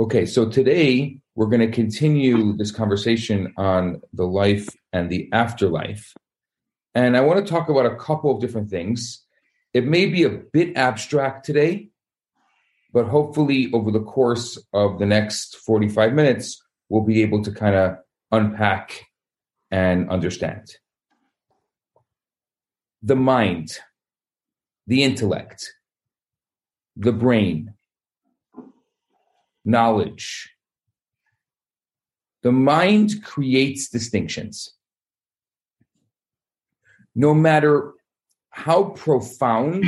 Okay, so today we're going to continue this conversation on the life and the afterlife. And I want to talk about a couple of different things. It may be a bit abstract today, but hopefully over the course of the next 45 minutes, we'll be able to kind of unpack and understand. The mind, the intellect, the brain, knowledge. The mind creates distinctions. No matter how profound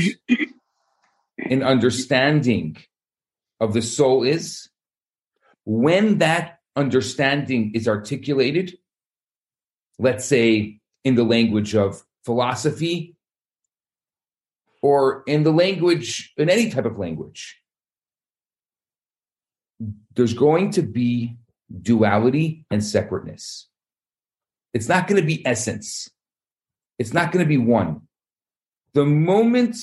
an understanding of the soul is, when that understanding is articulated, let's say in the language of philosophy or in the language, in any type of language, there's going to be duality and separateness. It's not going to be essence. It's not going to be one. The moment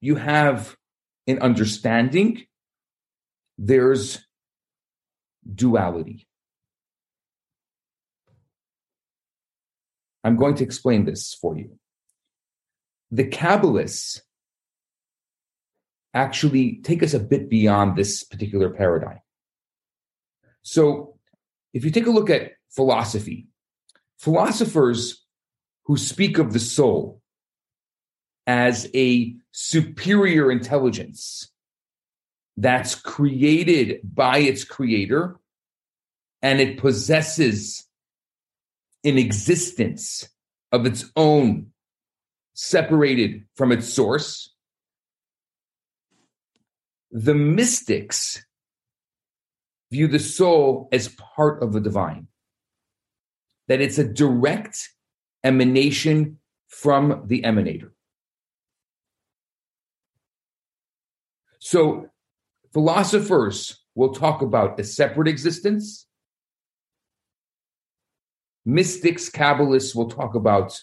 you have an understanding, there's duality. I'm going to explain this for you. The Kabbalists actually take us a bit beyond this particular paradigm. So, if you take a look at philosophy, philosophers who speak of the soul as a superior intelligence that's created by its creator and it possesses an existence of its own separated from its source the mystics view the soul as part of the divine, that it's a direct emanation from the emanator. So, philosophers will talk about a separate existence. Mystics, Kabbalists will talk about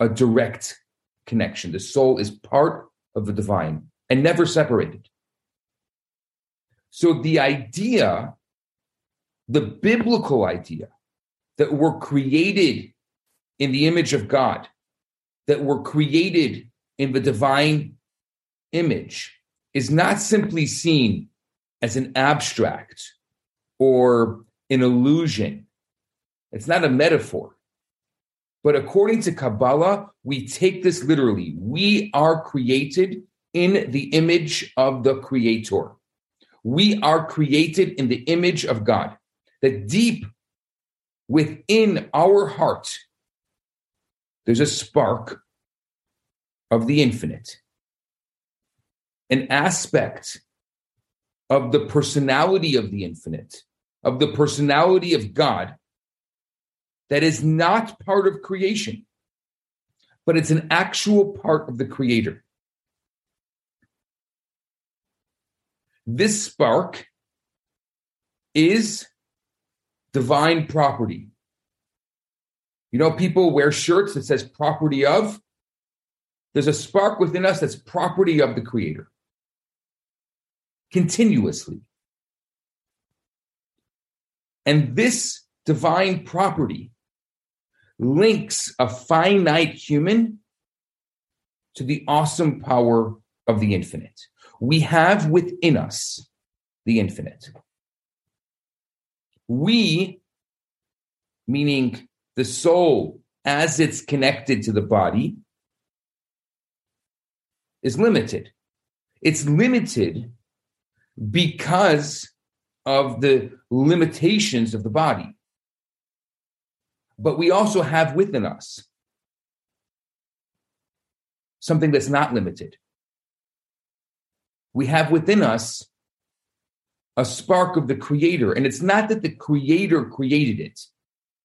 a direct connection. The soul is part of the divine and never separated. So the idea, the biblical idea that we're created in the image of God, that we're created in the divine image, is not simply seen as an abstract or an illusion. It's not a metaphor. But according to Kabbalah, we take this literally. We are created in the image of the Creator. We are created in the image of God. That deep within our heart, there's a spark of the infinite, an aspect of the personality of the infinite, of the personality of God that is not part of creation, but it's an actual part of the Creator. This spark is divine property. You know, people wear shirts that says property of. There's a spark within us that's property of the Creator continuously. And this divine property links a finite human to the awesome power of the infinite we have within us the infinite. We, meaning the soul as it's connected to the body, is limited. It's limited because of the limitations of the body. But we also have within us something that's not limited we have within us a spark of the creator. And it's not that the creator created it.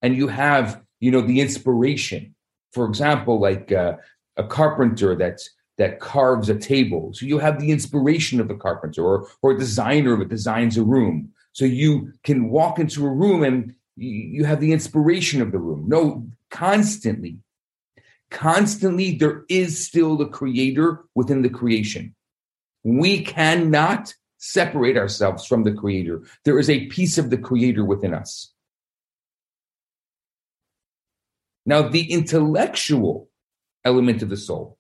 And you have you know the inspiration. For example like uh, a carpenter that's that carves a table. So you have the inspiration of the carpenter or or a designer that designs a room. So you can walk into a room and you have the inspiration of the room. No constantly constantly there is still the creator within the creation We cannot separate ourselves from the Creator. There is a piece of the Creator within us. Now, the intellectual element of the soul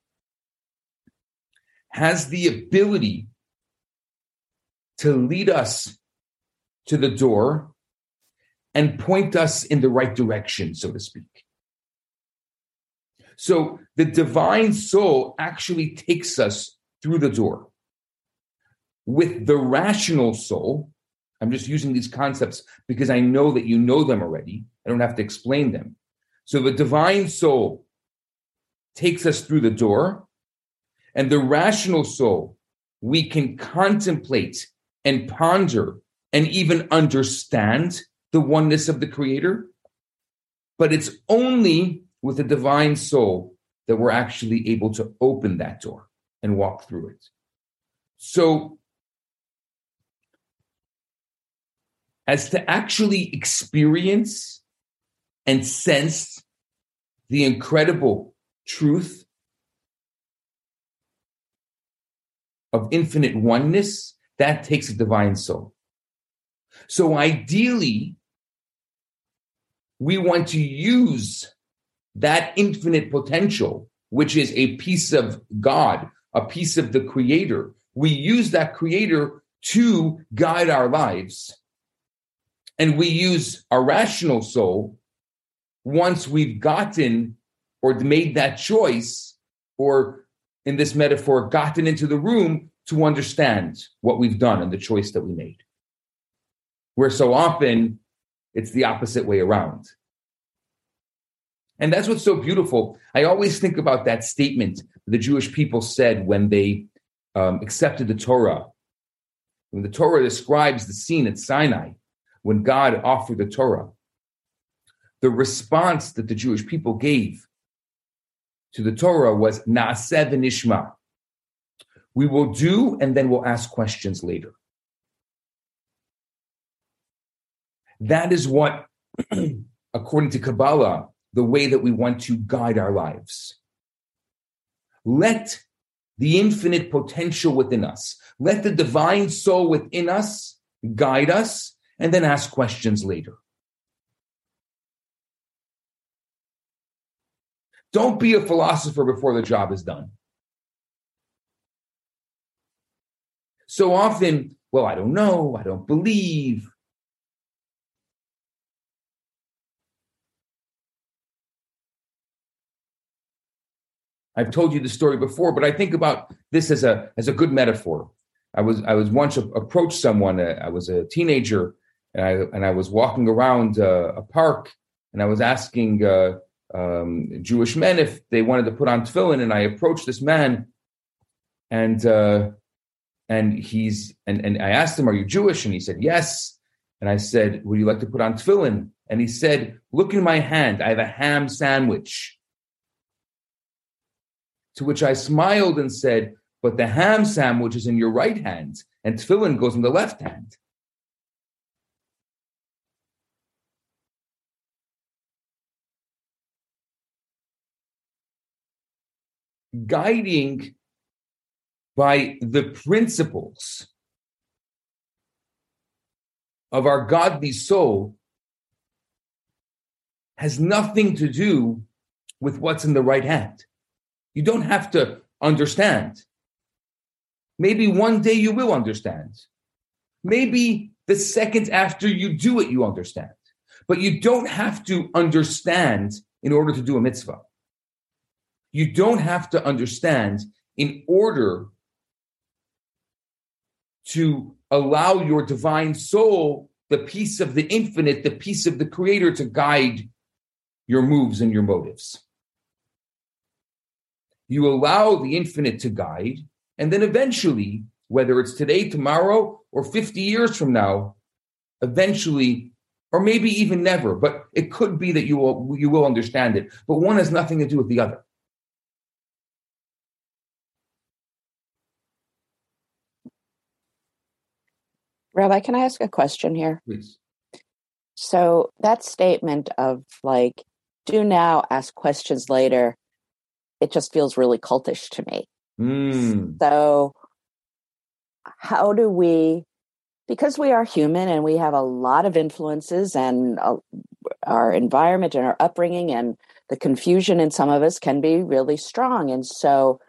has the ability to lead us to the door and point us in the right direction, so to speak. So the divine soul actually takes us through the door. With the rational soul, I'm just using these concepts because I know that you know them already. I don't have to explain them. So the divine soul takes us through the door, and the rational soul, we can contemplate and ponder and even understand the oneness of the Creator. But it's only with the divine soul that we're actually able to open that door and walk through it. So, as to actually experience and sense the incredible truth of infinite oneness, that takes a divine soul. So ideally, we want to use that infinite potential, which is a piece of God, a piece of the creator. We use that creator to guide our lives. And we use our rational soul once we've gotten or made that choice, or in this metaphor, gotten into the room to understand what we've done and the choice that we made. Where so often it's the opposite way around. And that's what's so beautiful. I always think about that statement the Jewish people said when they um, accepted the Torah. When the Torah describes the scene at Sinai, when God offered the Torah, the response that the Jewish people gave to the Torah was Naaseh v'nishma. We will do, and then we'll ask questions later. That is what, according to Kabbalah, the way that we want to guide our lives. Let the infinite potential within us, let the divine soul within us guide us, and then ask questions later. Don't be a philosopher before the job is done. So often, well, I don't know, I don't believe, I've told you the story before, but I think about this as a as a good metaphor. I was I was once approached someone. Uh, I was a teenager, and I and I was walking around uh, a park, and I was asking uh, um, Jewish men if they wanted to put on tefillin, and I approached this man, and uh, and he's and and I asked him, "Are you Jewish?" And he said, "Yes." And I said, "Would you like to put on tefillin?" And he said, "Look in my hand. I have a ham sandwich." To which I smiled and said, But the ham sandwich is in your right hand, and tefillin goes in the left hand. Guiding by the principles of our godly soul has nothing to do with what's in the right hand. You don't have to understand. Maybe one day you will understand. Maybe the second after you do it, you understand. But you don't have to understand in order to do a mitzvah. You don't have to understand in order to allow your divine soul, the piece of the infinite, the piece of the creator, to guide your moves and your motives. You allow the infinite to guide, and then eventually, whether it's today, tomorrow, or 50 years from now, eventually, or maybe even never, but it could be that you will you will understand it. But one has nothing to do with the other. Rabbi, can I ask a question here? Please. So that statement of like, do now, ask questions later, it just feels really cultish to me. Mm. So how do we because we are human and we have a lot of influences and uh, our environment and our upbringing and the confusion in some of us can be really strong and so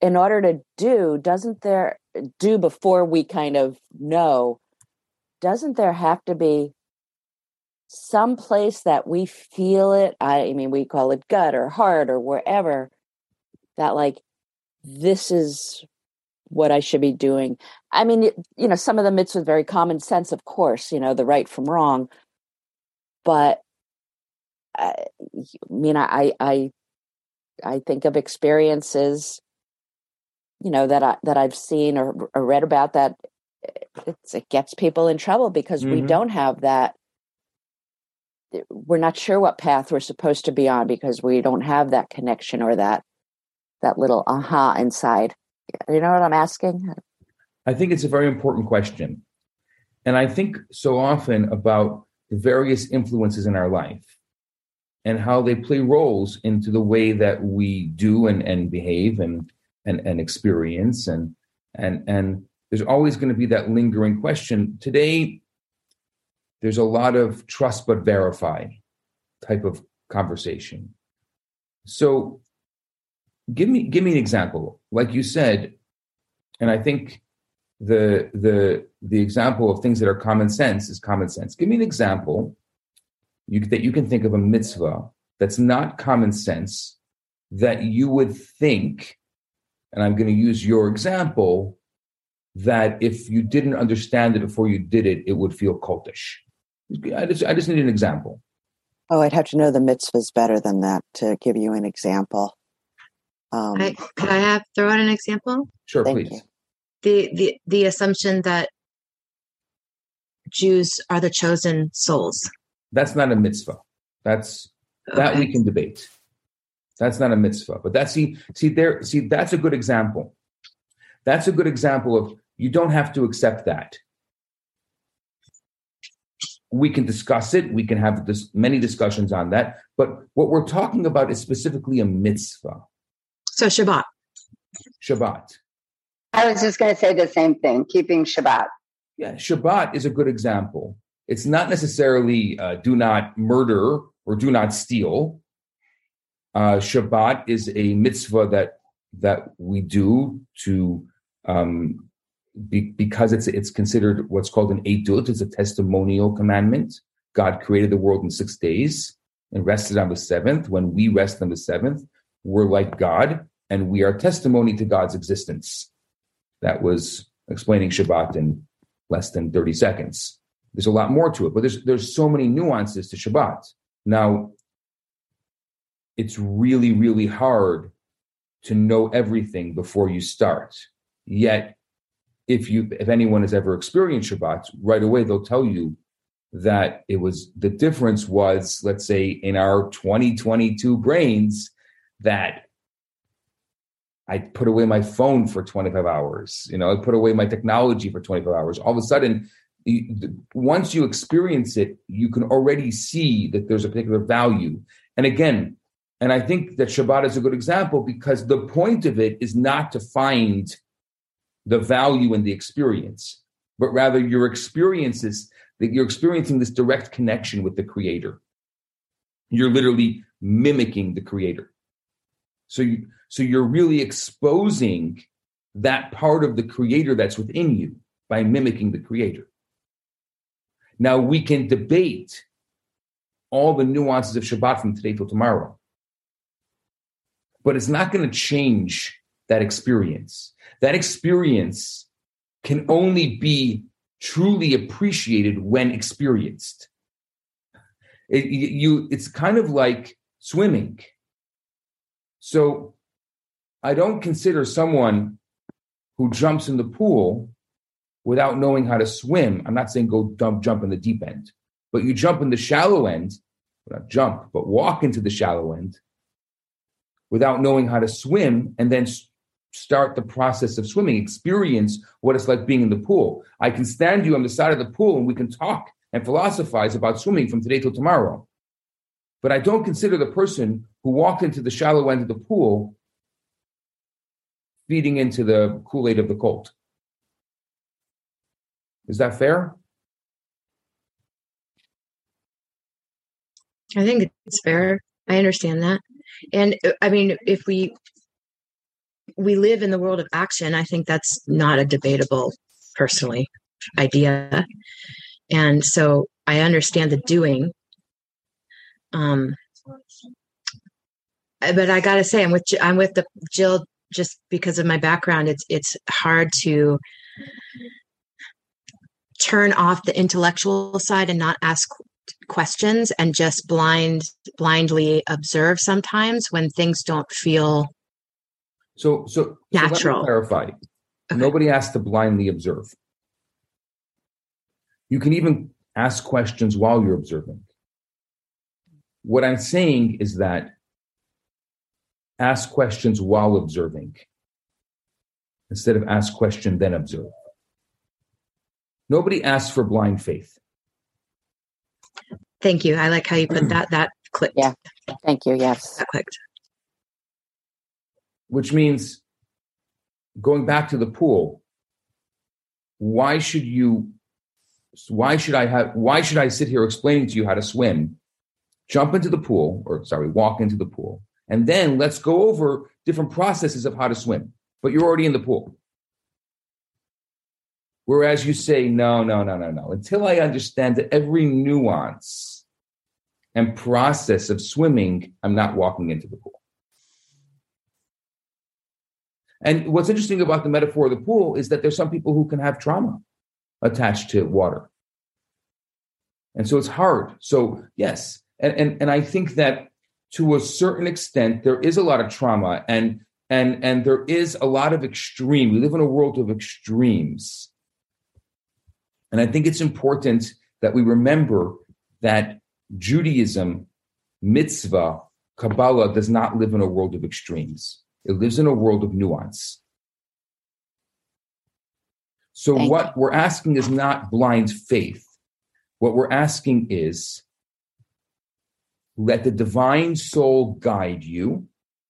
in order to do doesn't there do before we kind of know doesn't there have to be some place that we feel it I, mean we call it gut or heart or wherever that like this is what I should be doing. I mean, you know, some of the mitzvahs very common sense, of course, you know, the right from wrong. But I, I mean, I, I, I think of experiences, you know, that I that I've seen or, or read about that it gets people in trouble because mm-hmm. we don't have that. We're not sure what path we're supposed to be on because we don't have that connection or that that little aha inside. You know what I'm asking? I think it's a very important question. And I think so often about the various influences in our life and how they play roles into the way that we do and, and behave and, and, and experience. And, and, and there's always going to be that lingering question. Today, there's a lot of trust but verify type of conversation. So give me give me an example like you said and i think the the the example of things that are common sense is common sense give me an example you, that you can think of a mitzvah that's not common sense that you would think and i'm going to use your example that if you didn't understand it before you did it it would feel cultish i just, I just need an example oh i'd have to know the mitzvahs better than that to give you an example um, I, could I have throw out an example? Sure, please. You. The the the assumption that Jews are the chosen souls. That's not a mitzvah. That's okay. that we can debate. That's not a mitzvah. But that's see see there see that's a good example. That's a good example of you don't have to accept that. We can discuss it. We can have this, many discussions on that. But what we're talking about is specifically a mitzvah. So Shabbat. Shabbat. I was just going to say the same thing, keeping Shabbat. Yeah, Shabbat is a good example. It's not necessarily uh, do not murder or do not steal. Uh, Shabbat is a mitzvah that that we do to um, be, because it's it's considered what's called an edut. It's a testimonial commandment. God created the world in six days and rested on the seventh. When we rest on the seventh, we're like God and we are testimony to God's existence. That was explaining Shabbat in less than 30 seconds. There's a lot more to it, but there's there's so many nuances to Shabbat. Now, it's really, really hard to know everything before you start. Yet, if you if anyone has ever experienced Shabbat, right away they'll tell you that it was the difference was, let's say, in our 2022 brains, that I put away my phone for 25 hours. You know, I put away my technology for 25 hours. All of a sudden, once you experience it, you can already see that there's a particular value. And again, and I think that Shabbat is a good example because the point of it is not to find the value in the experience, but rather your experiences that you're experiencing this direct connection with the creator. You're literally mimicking the creator. So you, so you're really exposing that part of the creator that's within you by mimicking the creator. Now we can debate all the nuances of Shabbat from today till tomorrow. But it's not going to change that experience. That experience can only be truly appreciated when experienced. It, you, it's kind of like swimming. So I don't consider someone who jumps in the pool without knowing how to swim. I'm not saying go dump, jump in the deep end, but you jump in the shallow end, not jump, but walk into the shallow end without knowing how to swim and then start the process of swimming, experience what it's like being in the pool. I can stand you on the side of the pool and we can talk and philosophize about swimming from today till tomorrow. But I don't consider the person who walked into the shallow end of the pool feeding into the Kool Aid of the colt. Is that fair? I think it's fair. I understand that. And uh, I mean, if we we live in the world of action, I think that's not a debatable, personally, idea. And so I understand the doing. Um, but I gotta say, I'm with I'm with the Jill just because of my background. It's it's hard to turn off the intellectual side and not ask questions and just blind blindly observe sometimes when things don't feel so so natural. so clarify. Okay. nobody has to blindly observe. You can even ask questions while you're observing. What i'm saying is that ask questions while observing instead of ask question then observe. Nobody asks for blind faith Thank you. I like how you put mm. that. That clicked. Yeah. Thank you. Yes. That clicked. Which means going back to the pool, why should you why should I have why should I sit here explaining to you how to swim? Jump into the pool, or sorry, walk into the pool, and then let's go over different processes of how to swim. But you're already in the pool. Whereas you say, no, no, no, no, no. Until I understand every nuance and process of swimming, I'm not walking into the pool. And what's interesting about the metaphor of the pool is that there's some people who can have trauma attached to water. And so it's hard. So, yes. And, and, and I think that to a certain extent, there is a lot of trauma and, and, and there is a lot of extreme. We live in a world of extremes. And I think it's important that we remember that Judaism, mitzvah, Kabbalah does not live in a world of extremes. It lives in a world of nuance. So, Thank what you. we're asking is not blind faith. What we're asking is let the divine soul guide you.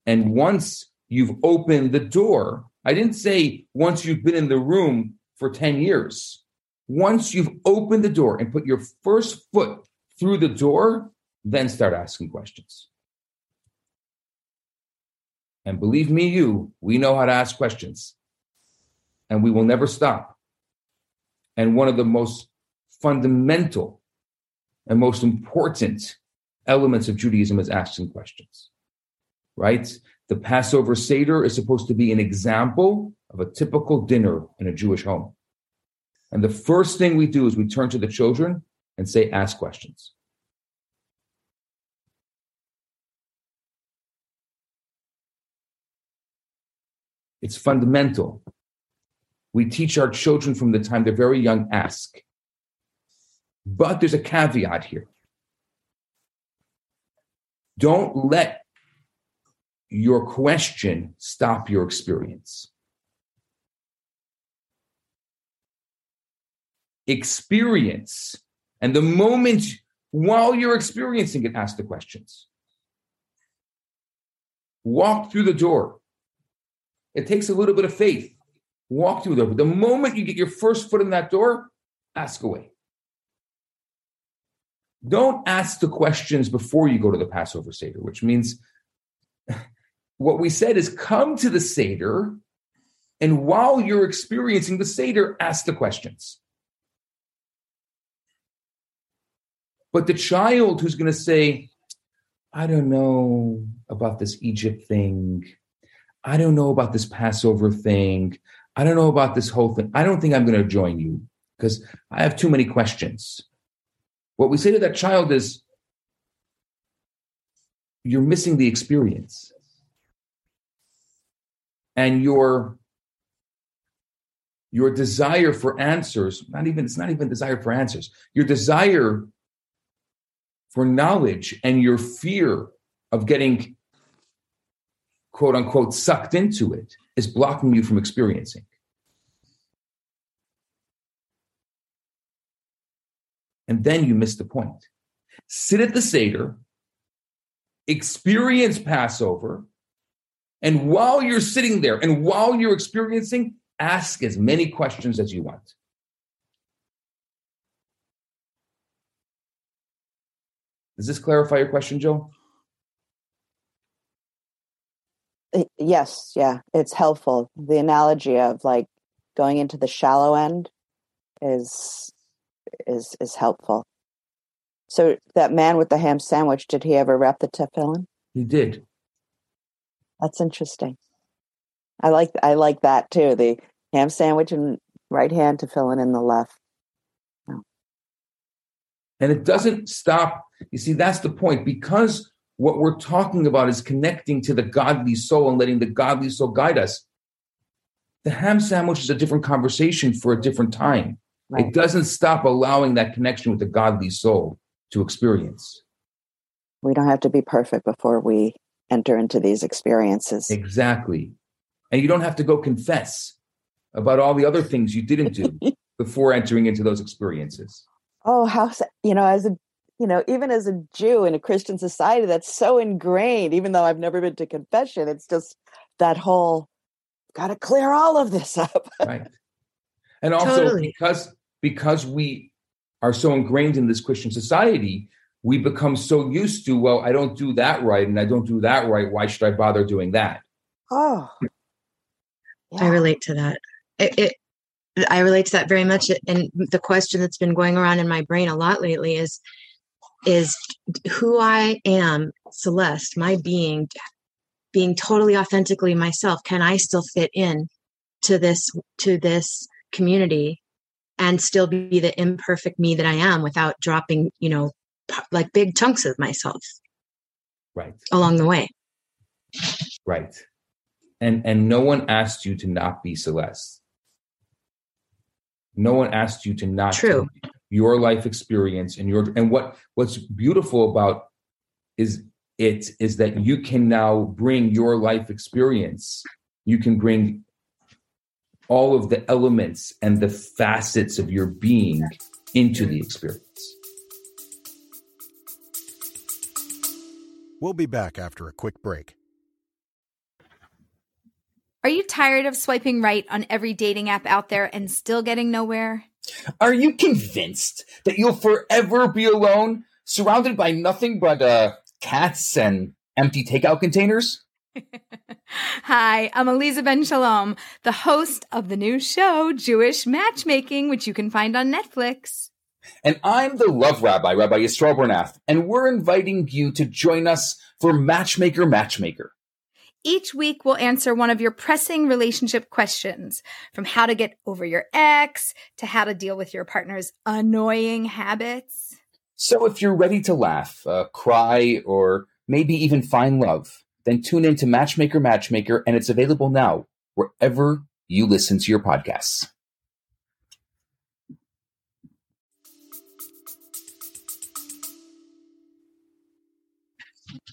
And once you've opened the door, I didn't say once you've been in the room for 10 years. Once you've opened the door and put your first foot through the door, then start asking questions. And believe me, you, we know how to ask questions. And we will never stop. And one of the most fundamental and most important elements of Judaism is asking questions, right? The Passover Seder is supposed to be an example of a typical dinner in a Jewish home. And the first thing we do is we turn to the children and say, ask questions. It's fundamental. We teach our children from the time they're very young, ask. But there's a caveat here. Don't let your question stop your experience. Experience. And the moment while you're experiencing it, ask the questions. Walk through the door. It takes a little bit of faith. Walk through the door. But the moment you get your first foot in that door, ask away. Don't ask the questions before you go to the Passover Seder, which means what we said is come to the Seder, and while you're experiencing the Seder, ask the questions. But the child who's going to say, I don't know about this Egypt thing. I don't know about this Passover thing. I don't know about this whole thing. I don't think I'm going to join you because I have too many questions. What we say to that child is, you're missing the experience. And your your desire for answers, not even it's not even desire for answers. Your desire for knowledge and your fear of getting quote unquote sucked into it is blocking you from experiencing. And then you miss the point. Sit at the Seder, experience Passover, and while you're sitting there and while you're experiencing, ask as many questions as you want. Does this clarify your question, Jill? Uh, yes, yeah, it's helpful. The analogy of like going into the shallow end is is is helpful. So that man with the ham sandwich, did he ever wrap the tefillin? He did. That's interesting. I like I like that too. The ham sandwich in right hand to tefillin in the left. And it doesn't stop. You see, that's the point. Because what we're talking about is connecting to the godly soul and letting the godly soul guide us. The ham sandwich is a different conversation for a different time. Right. It doesn't stop allowing that connection with the godly soul to experience. We don't have to be perfect before we enter into these experiences. Exactly. And you don't have to go confess about all the other things you didn't do before entering into those experiences. Oh, how, you know, as a you know, even as a Jew in a Christian society, that's so ingrained, even though I've never been to confession, it's just that whole got to clear all of this up. right. And also totally. because because we are so ingrained in this Christian society, we become so used to, well, I don't do that right and I don't do that right. Why should I bother doing that? Oh. Yeah. I relate to that. It, it I relate to that very much. And the question that's been going around in my brain a lot lately is is who I am, Celeste, my being, being totally authentically myself. Can I still fit in to this to this community and still be the imperfect me that I am without dropping, you know, like big chunks of myself right along the way right and and no one asked you to not be celeste no one asked you to not true. your life experience and your and what what's beautiful about is it is that you can now bring your life experience. You can bring all of the elements and the facets of your being into the experience. We'll be back after a quick break are you tired of swiping right on every dating app out there and still getting nowhere are you convinced that you'll forever be alone, surrounded by nothing but uh, cats and empty takeout containers? Hi, I'm Aleeza Ben Shalom, the host of the new show, Jewish Matchmaking, which you can find on Netflix. And I'm the love rabbi, Rabbi Yisrael Bernath, and we're inviting you to join us for Matchmaker Matchmaker. Each week, we'll answer one of your pressing relationship questions from how to get over your ex to how to deal with your partner's annoying habits. So, if you're ready to laugh, uh, cry, or maybe even find love, then tune in to Matchmaker Matchmaker, and it's available now wherever you listen to your podcasts.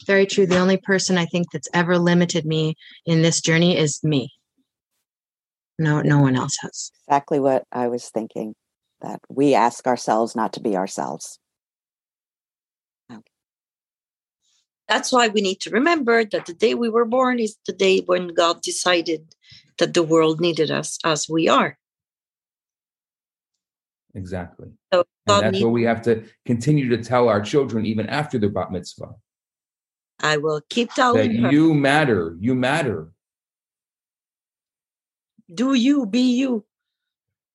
Very true. The only person I think that's ever limited me in this journey is me. No, no one else has. Exactly what I was thinking. That we ask ourselves not to be ourselves. That's why we need to remember that the day we were born is the day when God decided that the world needed us as we are. Exactly. So and that's what we have to continue to tell our children even after their bat mitzvah. I will keep telling that her. you matter. You matter. Do you be you?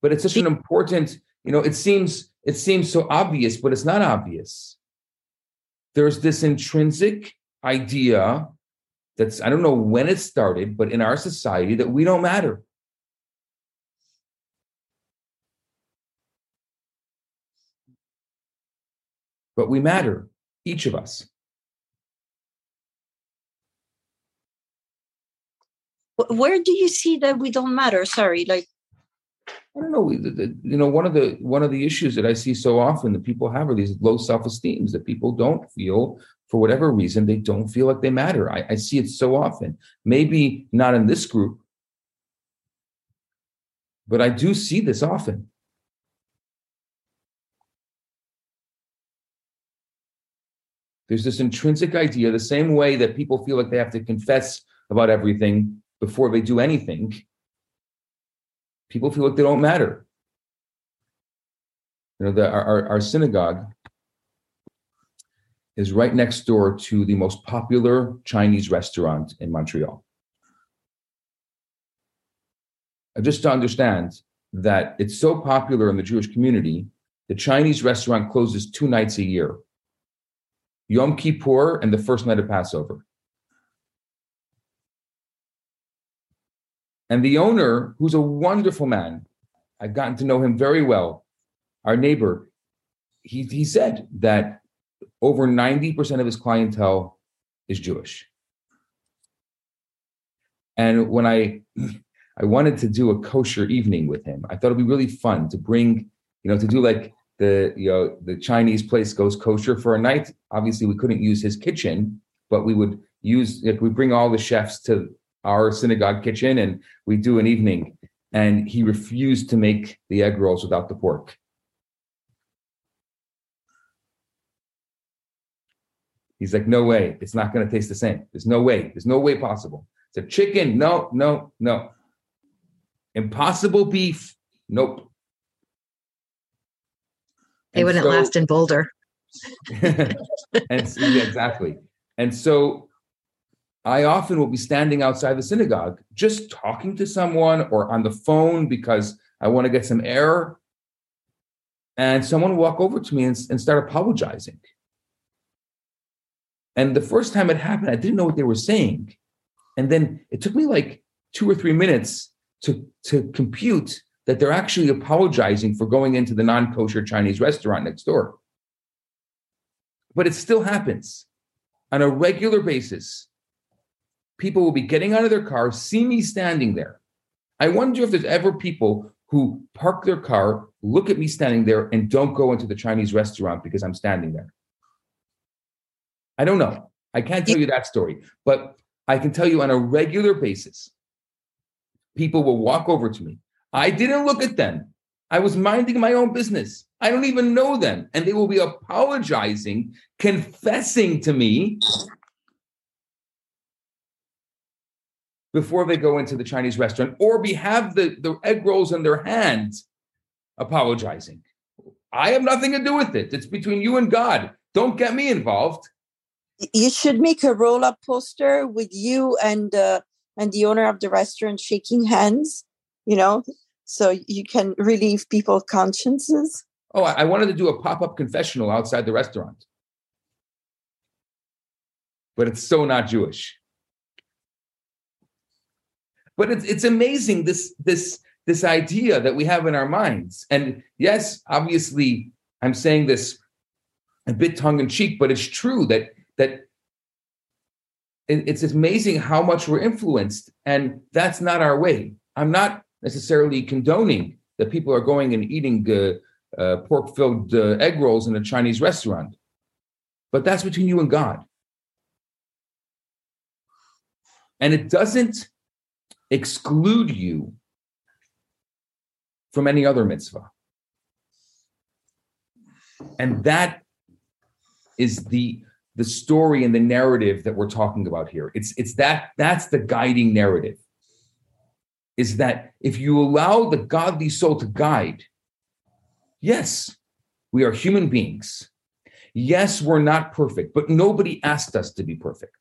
But it's such an important, you know, it seems it seems so obvious, but it's not obvious. There's this intrinsic idea that's I don't know when it started, but in our society that we don't matter. But we matter, each of us. Where do you see that we don't matter sorry like I don't know. You know, one of the one of the issues that I see so often that people have are these low self esteems that people don't feel for whatever reason they don't feel like they matter. I, I see it so often. Maybe not in this group, but I do see this often. There's this intrinsic idea, the same way that people feel like they have to confess about everything before they do anything, people feel like they don't matter. You know, the, our, our synagogue is right next door to the most popular Chinese restaurant in Montreal. Just to understand that it's so popular in the Jewish community, the Chinese restaurant closes two nights a year Yom Kippur and the first night of Passover. And the owner, who's a wonderful man, I've gotten to know him very well, our neighbor, he, he said that over 90% of his clientele is Jewish. And when I I wanted to do a kosher evening with him, I thought it'd be really fun to bring, you know, to do like the you know the Chinese place goes kosher for a night. Obviously, we couldn't use his kitchen, but we would use like we bring all the chefs to our synagogue kitchen and we do an evening. And he refused to make the egg rolls without the pork. He's like, no way, it's not going to taste the same. There's no way. There's no way possible. It's a chicken. No, no, no. Impossible beef. Nope. They And wouldn't so- last in Boulder. and yeah, exactly. And so I often will be standing outside the synagogue just talking to someone or on the phone because I want to get some air. And someone will walk over to me and, and start apologizing. And the first time it happened, I didn't know what they were saying. And then it took me like two or three minutes to, to compute that they're actually apologizing for going into the non kosher Chinese restaurant next door. But it still happens on a regular basis. People will be getting out of their car, see me standing there. I wonder if there's ever people who park their car, look at me standing there, and don't go into the Chinese restaurant because I'm standing there. I don't know. I can't tell you that story, but I can tell you on a regular basis, people will walk over to me. I didn't look at them. I was minding my own business. I don't even know them. And they will be apologizing, confessing to me before they go into the Chinese restaurant or be have the, the egg rolls in their hands apologizing. I have nothing to do with it. It's between you and God. Don't get me involved. you should make a roll up poster with you and uh, and the owner of the restaurant shaking hands you know so you can relieve people's consciences Oh, I I wanted to do a pop up confessional outside the restaurant. But it's so not Jewish. But it's, it's amazing this, this, this idea that we have in our minds. And yes, obviously, I'm saying this a bit tongue in cheek, but it's true that, that it's amazing how much we're influenced. And that's not our way. I'm not necessarily condoning that people are going and eating uh, uh, pork filled uh, egg rolls in a Chinese restaurant. But that's between you and God. And it doesn't exclude you from any other mitzvah. And that is the the story and the narrative that we're talking about here. It's it's that that's the guiding narrative. Is that if you allow the godly soul to guide, Yes, we are human beings. Yes, we're not perfect, but nobody asked us to be perfect.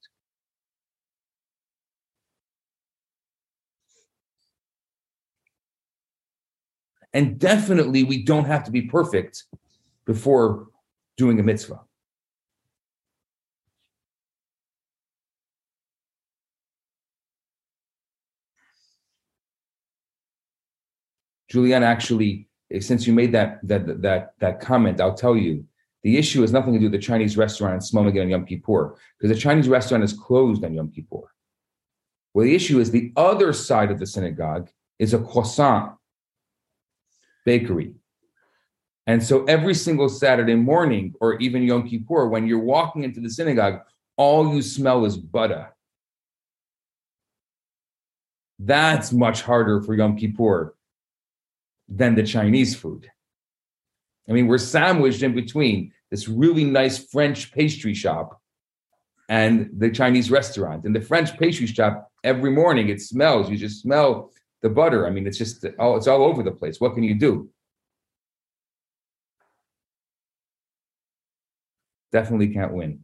And definitely, we don't have to be perfect before doing a mitzvah. Julianne, actually, eh, since you made that that that that comment, I'll tell you the issue has nothing to do with the Chinese restaurant in Smogain on Yom Kippur because the Chinese restaurant is closed on Yom Kippur. Well, the issue is the other side of the synagogue is a croissant bakery. And so every single Saturday morning or even Yom Kippur, when you're walking into the synagogue, all you smell is butter. That's much harder for Yom Kippur than the Chinese food. I mean, we're sandwiched in between this really nice French pastry shop and the Chinese restaurant. And the French pastry shop, every morning it smells. You just smell the butter. I mean, it's just oh, it's all over the place. What can you do? Definitely can't win.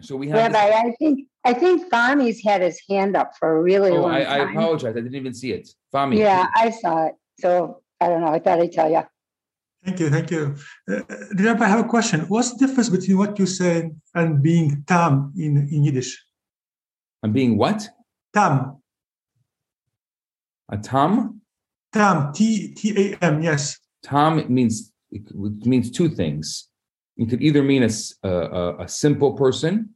So we have. Rabbi, this- I think I think Fami's had his hand up for a really oh, long I, I apologize. I didn't even see it. Fami. Yeah, I saw it. So I don't know. I thought I'd tell you. Thank you, thank you. Uh, Rabbi, I have a question. What's the difference between what you said and being tam in, in Yiddish? I'm being what? Tam, A tom? tam, T T A M. Yes. Tom means it means two things. It could either mean a, a- a- simple person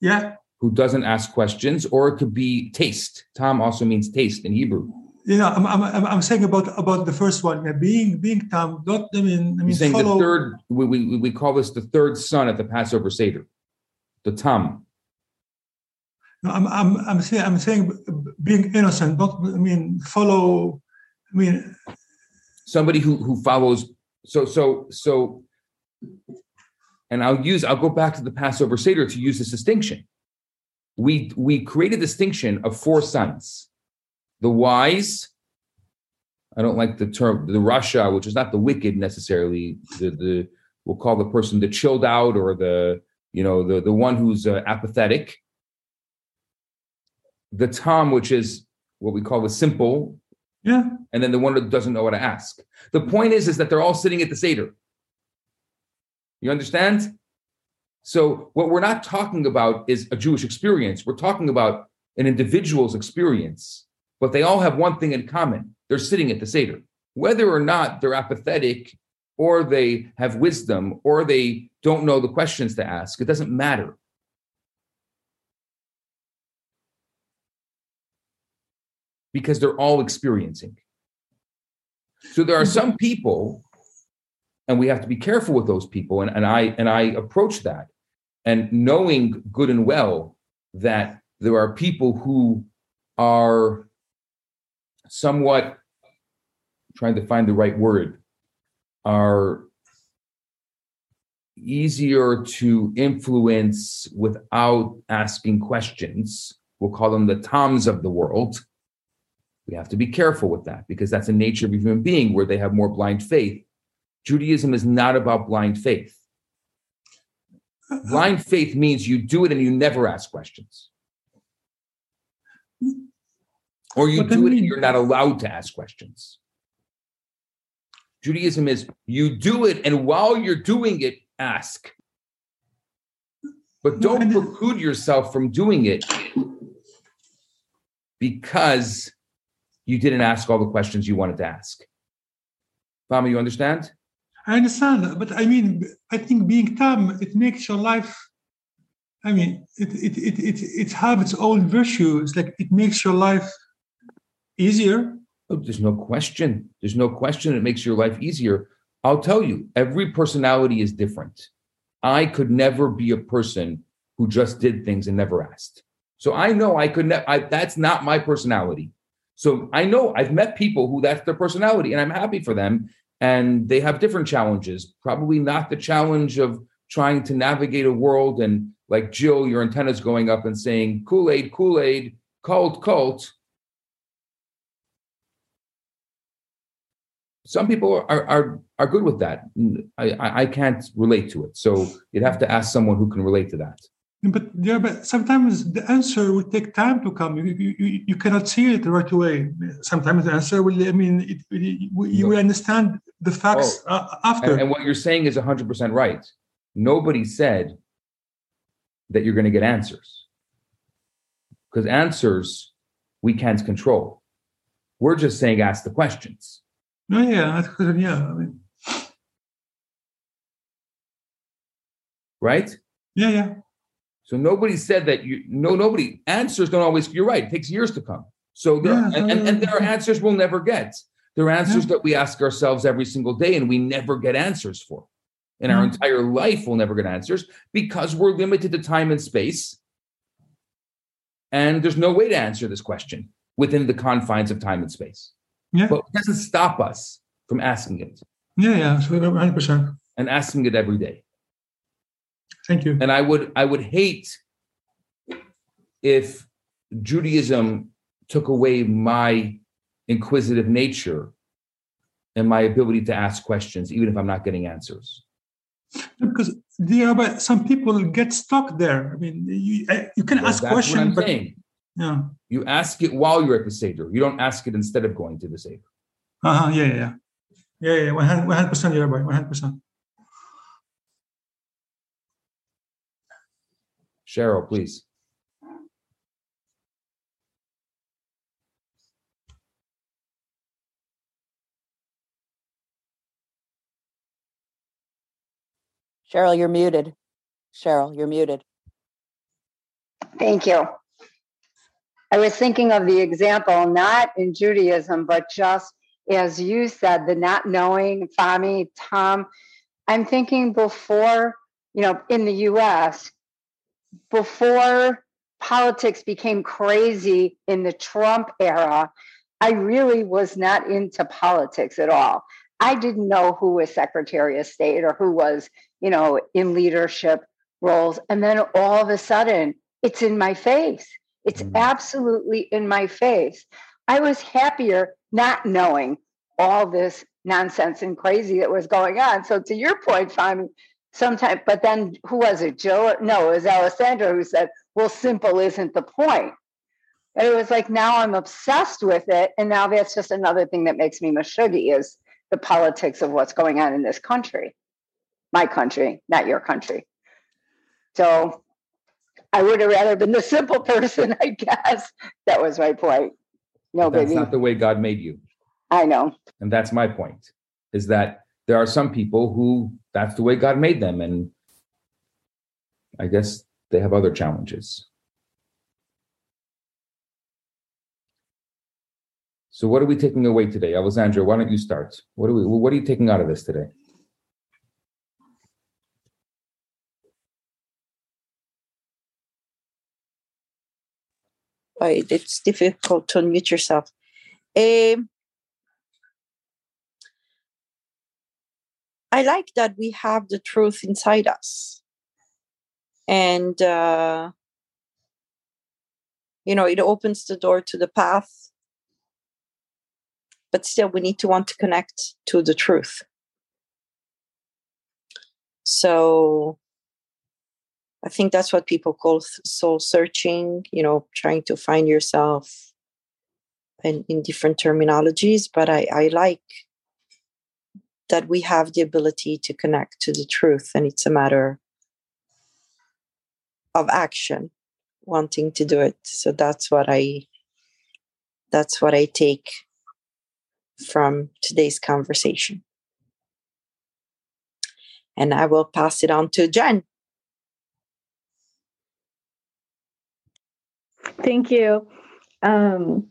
Yeah. who doesn't ask questions, or it could be taste. Tom also means taste in Hebrew. You know, I'm, I'm, I'm saying about about the first one. Yeah, being being tam. Not I mean I mean saying follow. the third. We, we we call this the third son at the Passover Seder, the Tom. I'm I'm I'm saying I'm saying being innocent. Not I mean follow. I mean somebody who who follows so so so and i'll use i'll go back to the passover seder to use this distinction we we create a distinction of four sons the wise i don't like the term the rasha which is not the wicked necessarily the the we'll call the person the chilled out or the you know the the one who's uh, apathetic the tom which is what we call the simple yeah. and then the one that doesn't know what to ask. The point is, is that they're all sitting at the Seder. You understand? So what we're not talking about is a Jewish experience. We're talking about an individual's experience, but they all have one thing in common. They're sitting at the Seder. Whether or not they're apathetic or they have wisdom or they don't know the questions to ask, it doesn't matter. Because they're all experiencing. So there are mm-hmm. some people, and we have to be careful with those people. And, and I and I approach that, and knowing good and well that there are people who are somewhat trying to find the right word, are easier to influence without asking questions. We'll call them the Toms of the world. We have to be careful with that because that's the nature of a human being where they have more blind faith. Judaism is not about blind faith. Blind faith means you do it and you never ask questions. Or you do it and you're not allowed to ask questions. Judaism is you do it and while you're doing it, ask. But don't preclude yourself from doing it because you didn't ask all the questions you wanted to ask. Fama, you understand? I understand, but I mean, I think being tam it makes your life. I mean, it it it it it have its own virtue. It's like it makes your life easier. Oh, there's no question. There's no question it makes your life easier. I'll tell you, every personality is different. I could never be a person who just did things and never asked. So I know I could never, that's not my personality. So I know I've met people who that's their personality and I'm happy for them. And they have different challenges, probably not the challenge of trying to navigate a world and like Jill, your antennas going up and saying Kool Aid, Kool Aid, cult, cult. Some people are, are, are good with that. I, I, I can't relate to it. So you'd have to ask someone who can relate to that. But yeah, but sometimes the answer will take time to come. You, you, you- cannot see it right away. Sometimes the answer will. I mean, it, it, you will understand the facts uh, after. And, and what you're saying is 100% right. Nobody said that you're going to get answers because answers we can't control. We're just saying ask the questions. no, yeah, that's yeah. I mean, right? yeah, yeah. So nobody said that you no nobody answers don't always you're right. It takes years to come. So there Yeah, and, and, and there are answers we'll never get. There are answers Yeah. that we ask ourselves every single day and we never get answers for. In our entire life, we'll never get answers because we're limited to time and space. And there's no way to answer this question within the confines of time and space. Yeah. But it doesn't stop us from asking it Yeah, yeah, so 100%. and asking it every day. Thank you. and I would I would hate if Judaism took away my inquisitive nature and my ability to ask questions, even if I'm not getting answers. Because there are some people get stuck there. I mean, you, uh, you can Well, ask that's what I'm questions, but saying. yeah, You ask it while you're at the Seder. You don't ask it instead of going to the Seder. uh-huh, yeah, yeah, yeah, yeah, yeah, one hundred percent, yeah, right, one hundred percent. Cheryl, please. Cheryl, you're muted. Cheryl, you're muted. Thank you. I was thinking of the example, not in Judaism, but just as you said, the not knowing, Fami, Tom. I'm thinking before, you know, in the US, before politics became crazy in the Trump era, I really was not into politics at all. I didn't know who was Secretary of State or who was, you know, in leadership roles. And then all of a sudden, it's in my face. It's Mhm. absolutely in my face. I was happier not knowing all this nonsense and crazy that was going on. So to your point, Fami, sometimes, but then who was it? Joe? No, it was Alessandro who said, well, simple isn't the point. And it was like now I'm obsessed with it. And now that's just another thing that makes me mashuggy is the politics of what's going on in this country. My country, not your country. So I would have rather been the simple person, I guess. That was my point. No, That's baby. not the way God made you. I know. And that's my point is that there are some people who that's the way God made them. And I guess they have other challenges. So what are we taking away today? Alessandra, why don't you start? What are we what are you taking out of this today? Right, it's difficult to unmute yourself. Um, I like that we have the truth inside us. And, uh, you know, it opens the door to the path. But still, we need to want to connect to the truth. So I think that's what people call soul searching, you know, trying to find yourself in, in different terminologies. But I, I like that we have the ability to connect to the truth, and it's a matter of action, wanting to do it. So that's what I that's what I take from today's conversation. And I will pass it on to Jen. Thank you. Um,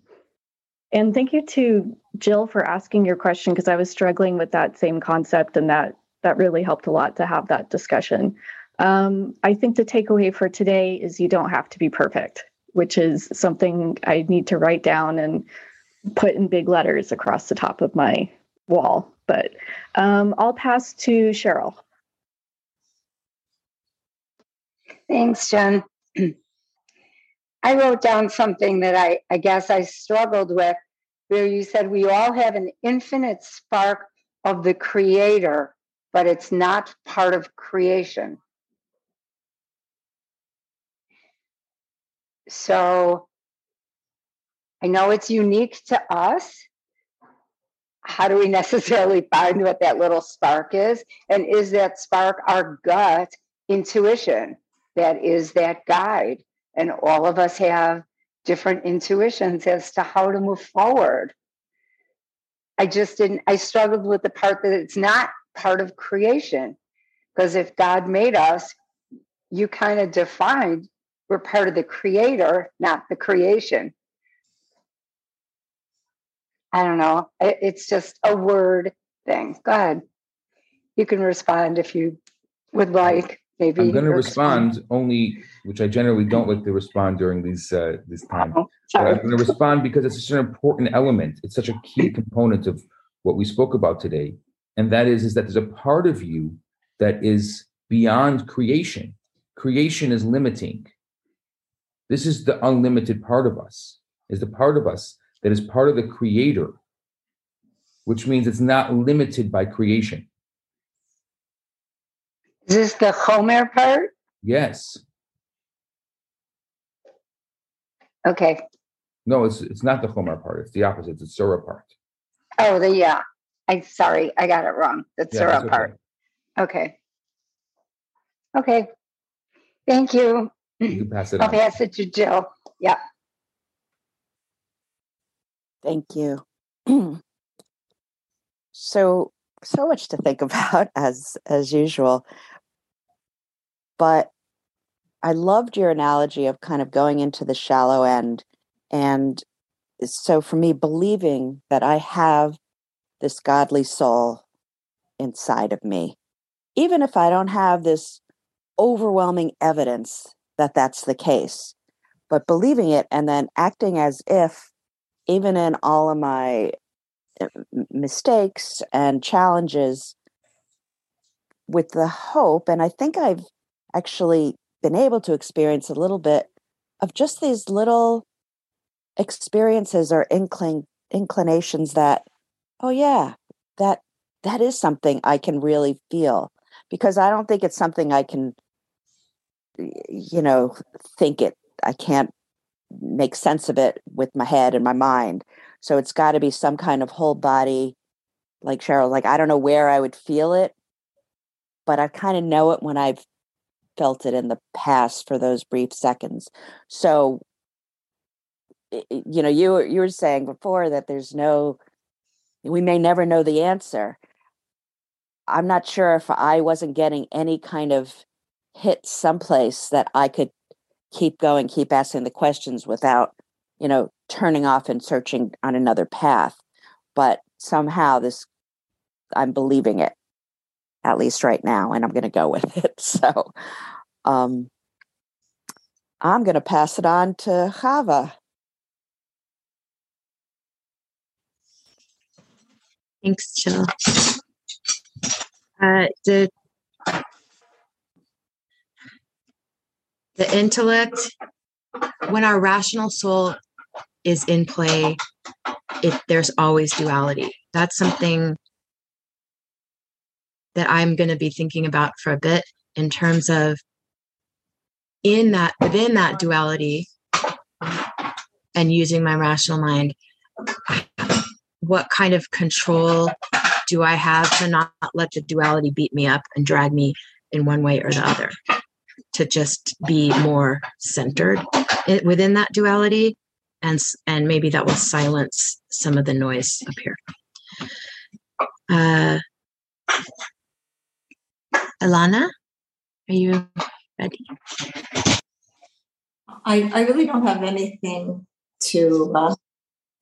and thank you to Jill for asking your question because I was struggling with that same concept and that that really helped a lot to have that discussion. Um, I think the takeaway for today is you don't have to be perfect, which is something I need to write down and put in big letters across the top of my wall. But um, I'll pass to Cheryl. Thanks, Jen. I wrote down something that I, I guess I struggled with, where you said we all have an infinite spark of the creator, but it's not part of creation. So I know it's unique to us. How do we necessarily find what that little spark is? And is that spark our gut intuition that is that guide? And all of us have different intuitions as to how to move forward. I just didn't, I struggled with the part that it's not part of creation. Because if God made us, you kind of defined we're part of the creator, not the creation. I don't know. It's just a word thing. Go ahead. You can respond if you would like. Maybe I'm going to respond only, which I generally don't like to respond during these uh, this time. Oh, But I'm going to respond because it's such an important element. It's such a key component of what we spoke about today, and that is is that there's a part of you that is beyond creation. Creation is limiting. This is the unlimited part of us. Is the part of us that is part of the creator, which means it's not limited by creation. Is this the Chomer part? Yes. Okay. No, it's it's not the Chomer part. It's the opposite. It's the Tzurah part. Oh, the yeah. I sorry, I got it wrong. The Yeah, Tzurah okay. part. Okay. Okay. Thank you. You can pass it I'll on. pass it to Jill. Yeah. Thank you. so so much to think about as as usual. But I loved your analogy of kind of going into the shallow end and so for me believing that I have this godly soul inside of me even if I don't have this overwhelming evidence that that's the case but believing it and then acting as if even in all of my uh, mistakes and challenges with the hope and i think i've actually been able to experience a little bit of just these little experiences or inkling inclinations that oh yeah that that is something i can really feel because i don't think it's something i can you know think it i can't make sense of it with my head and my mind. So it's got to be some kind of whole body like cheryl like i don't know where i would feel it but i kind of know it when i've felt it in the past for those brief seconds. So you know you you were saying before that there's no we may never know the answer. I'm not sure if i wasn't getting any kind of hit someplace that i could keep going keep asking the questions without you know turning off and searching on another path. But somehow this i'm believing it at least right now and i'm going to go with it so um i'm going to pass it on to Chava. Thanks, Jill. Uh, the the intellect, when our rational soul is in play, it there's always duality. That's something that I'm going to be thinking about for a bit in terms of in that within that duality and using my rational mind what kind of control do I have to not let the duality beat me up and drag me in one way or the other? To just be more centered within that duality, and and maybe that will silence some of the noise up here. Uh, Alana, are you ready? I, I really don't have anything to uh,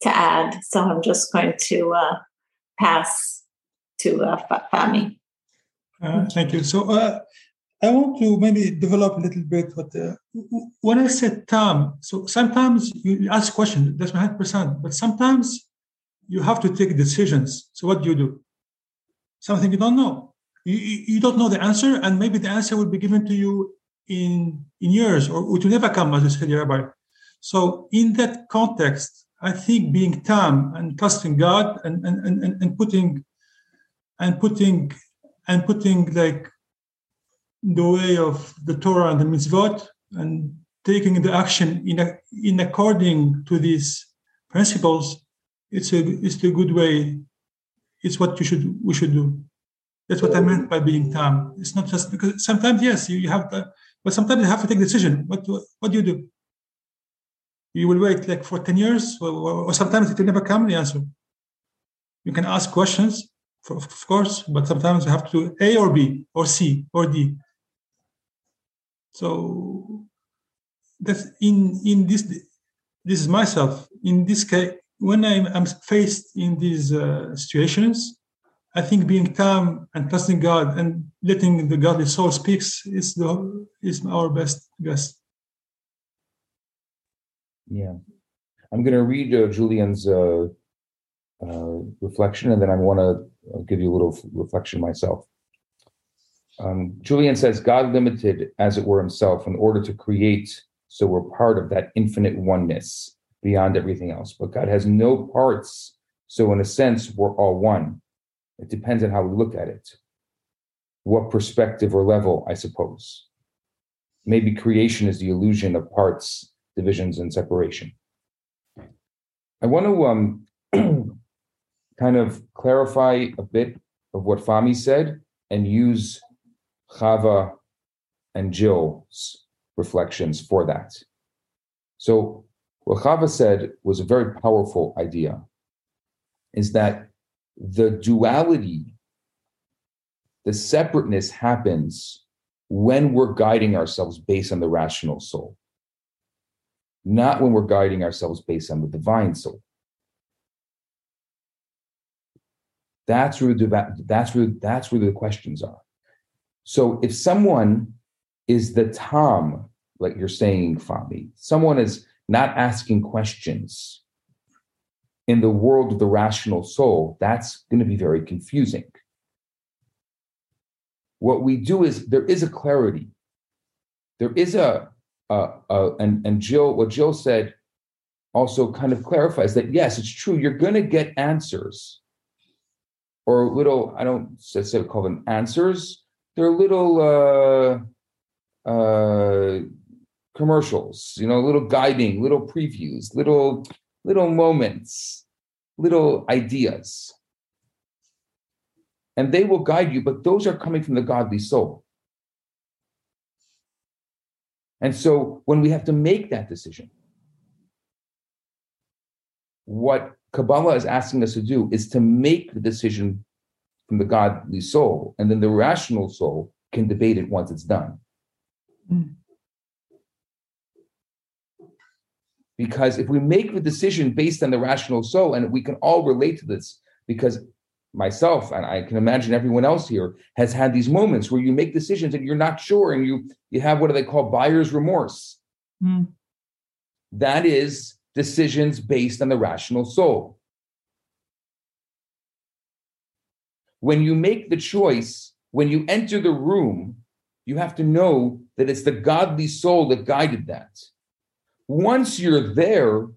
to add, so I'm just going to uh, pass to uh, Fami. Uh, thank you. So uh, I want to maybe develop a little bit what uh, when I said Tom. So sometimes you ask questions. That's one hundred percent. But sometimes you have to take decisions. So what do you do? Something you don't know. You, you don't know the answer, and maybe the answer will be given to you in in years, or it will never come, as you said, Rabbi. So in that context, I think being Tam and trusting God and and, and, and- and putting and putting and putting like the way of the Torah and the mitzvot and taking the action in a, in according to these principles, it's a it's a good way. It's what you should we should do. That's what I meant by being calm. It's not just because sometimes yes you, you have to, but sometimes you have to take a decision. What do- what do you do? You will wait like for ten years, or, or, sometimes it will never come the answer. You can ask questions, for, of course, but sometimes you have to do A or B or C or D. So that's in in this this is myself in this case when I'm, I'm faced in these uh, situations i think being calm and trusting god and letting the godly soul speaks is the is our best guess Yeah. I'm going to read uh, Julian's uh, uh, reflection, and then I want to give you a little reflection myself. Um, Julian says, God limited, as it were, himself in order to create, so we're part of that infinite oneness beyond everything else. But God has no parts, so in a sense, we're all one. It depends on how we look at it. what perspective or level, I suppose. Maybe creation is the illusion of parts, divisions, and separation. I want to um, kind of clarify a bit of what Fami said and use Chava and Jill's reflections for that. So, what Chava said was a very powerful idea is that the duality, the separateness happens when we're guiding ourselves based on the rational soul, not when we're guiding ourselves based on the divine soul. That's where the, that's where that's where the questions are. So if someone is the Tom, like you're saying, Fami, someone is not asking questions in the world of the rational soul, that's going to be very confusing. What we do is there is a clarity. There is a, a, a and, and Jill, what Jill said also kind of clarifies that yes, it's true, you're going to get answers or little, I don't say call them answers, they're little uh, uh, commercials, you know, little guiding, little previews, little little moments, little ideas. And they will guide you, but those are coming from the godly soul. And so when we have to make that decision, what Kabbalah is asking us to do is to make the decision from the godly soul, and then the rational soul can debate it once it's done. Mm. Because if we make the decision based on the rational soul, and we can all relate to this, because myself and I can imagine everyone else here has had these moments where you make decisions and you're not sure, and you you have what do they call buyer's remorse. Mm. That is decisions based on the rational soul. When you make the choice, when you enter the room, you have to know that it's the godly soul that guided that. Once you're there,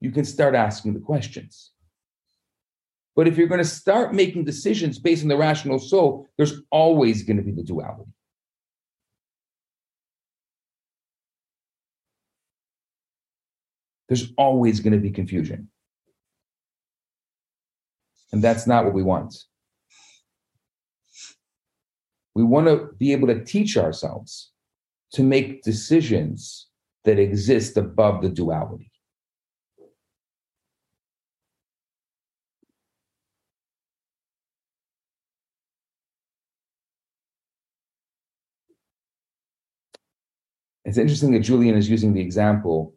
you can start asking the questions. But if you're going to start making decisions based on the rational soul, there's always going to be the duality. There's always going to be confusion. And that's not what we want. We want to be able to teach ourselves to make decisions that exist above the duality. It's interesting that Julian is using the example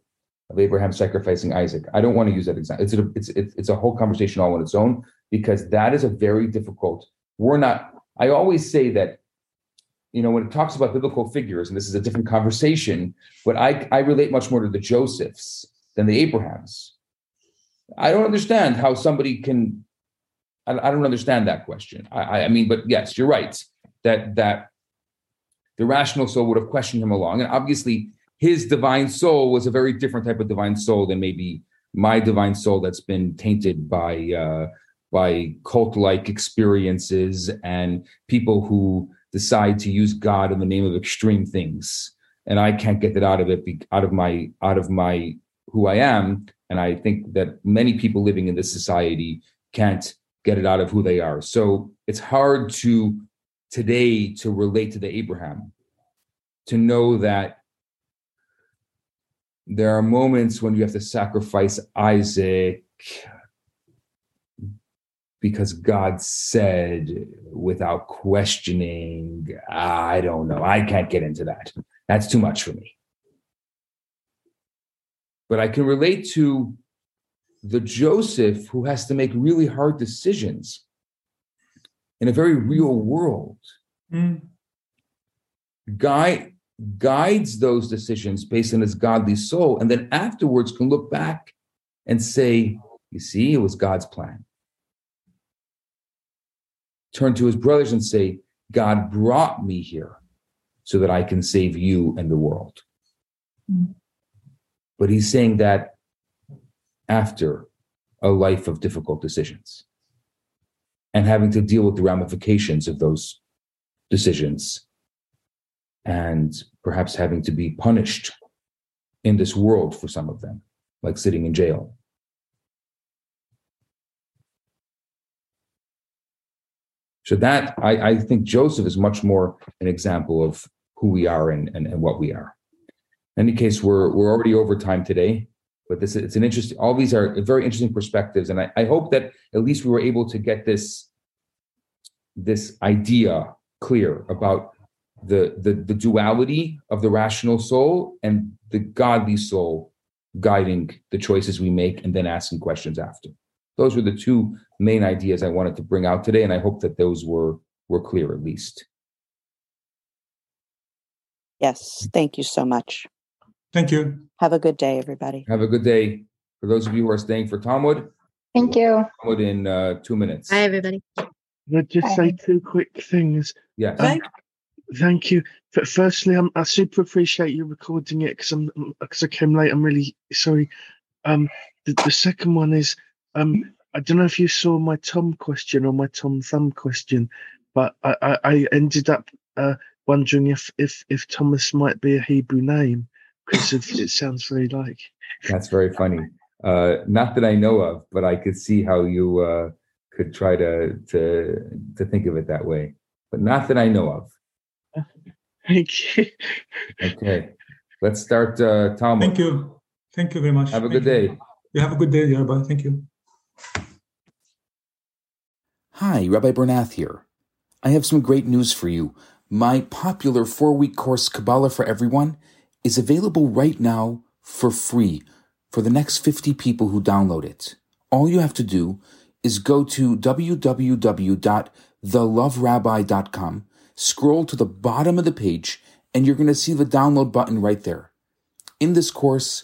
of Abraham sacrificing Isaac. I don't want to use that example. It's a, it's, it's, it's a whole conversation all on its own because that is a very difficult. We're not, I always say that you know, when it talks about biblical figures, and this is a different conversation, but I, I relate much more to the Josephs than the Abrahams. I don't understand how somebody can. I, I don't understand that question. I, I mean, but yes, you're right that that the rational soul would have questioned him along, and obviously his divine soul was a very different type of divine soul than maybe my divine soul that's been tainted by uh, by cult-like experiences and people who decide to use God in the name of extreme things, and I can't get that out of it, out of my out of my who I am. And I think that many people living in this society can't get it out of who they are. So it's hard to today to relate to the Abraham, to know that there are moments when you have to sacrifice Isaac because God said without questioning, I don't know. I can't get into that. That's too much for me. But I can relate to the Joseph who has to make really hard decisions in a very real world. Mm. Guy guides those decisions based on his godly soul, and then afterwards can look back and say, You see, it was God's plan turn to his brothers and say, God brought me here so that I can save you and the world. Mm-hmm. But he's saying that after a life of difficult decisions and having to deal with the ramifications of those decisions and perhaps having to be punished in this world for some of them, like sitting in jail. So that I, I think Joseph is much more an example of who we are and, and, and what we are. In any case, we're we're already over time today, but this it's an interesting. All these are very interesting perspectives, and I, I hope that at least we were able to get this this idea clear about the, the the duality of the rational soul and the godly soul guiding the choices we make and then asking questions after those were the two main ideas I wanted to bring out today, and I hope that those were were clear at least. Yes, thank you so much. Thank you. Have a good day, everybody. Have a good day. For those of you who are staying for Talmud, Thank you. Talmud in uh, two minutes. Hi, everybody. Can I just say two quick things? Yes. Um, thank you. But firstly, I'm, I super appreciate you recording it because I'm because I came late. I'm really sorry. Um, the, the second one is um, I don't know if you saw my Tom question or my Tom Thumb question, but I, I, I ended up uh, wondering if, if if Thomas might be a Hebrew name because it sounds very like. That's very funny. Uh, not that I know of, but I could see how you uh, could try to to to think of it that way, but not that I know of. Thank you. Okay, let's start. Uh, Talmud. Thank you. Thank you very much. Have a Thank good you. day. You have a good day, everybody. Thank you. Hi, Rabbi Bernath here. I have some great news for you. My popular four week course, Kabbalah for Everyone, is available right now for free for the next 50 people who download it. All you have to do is go to www.theloverabbi.com, scroll to the bottom of the page, and you're going to see the download button right there. In this course,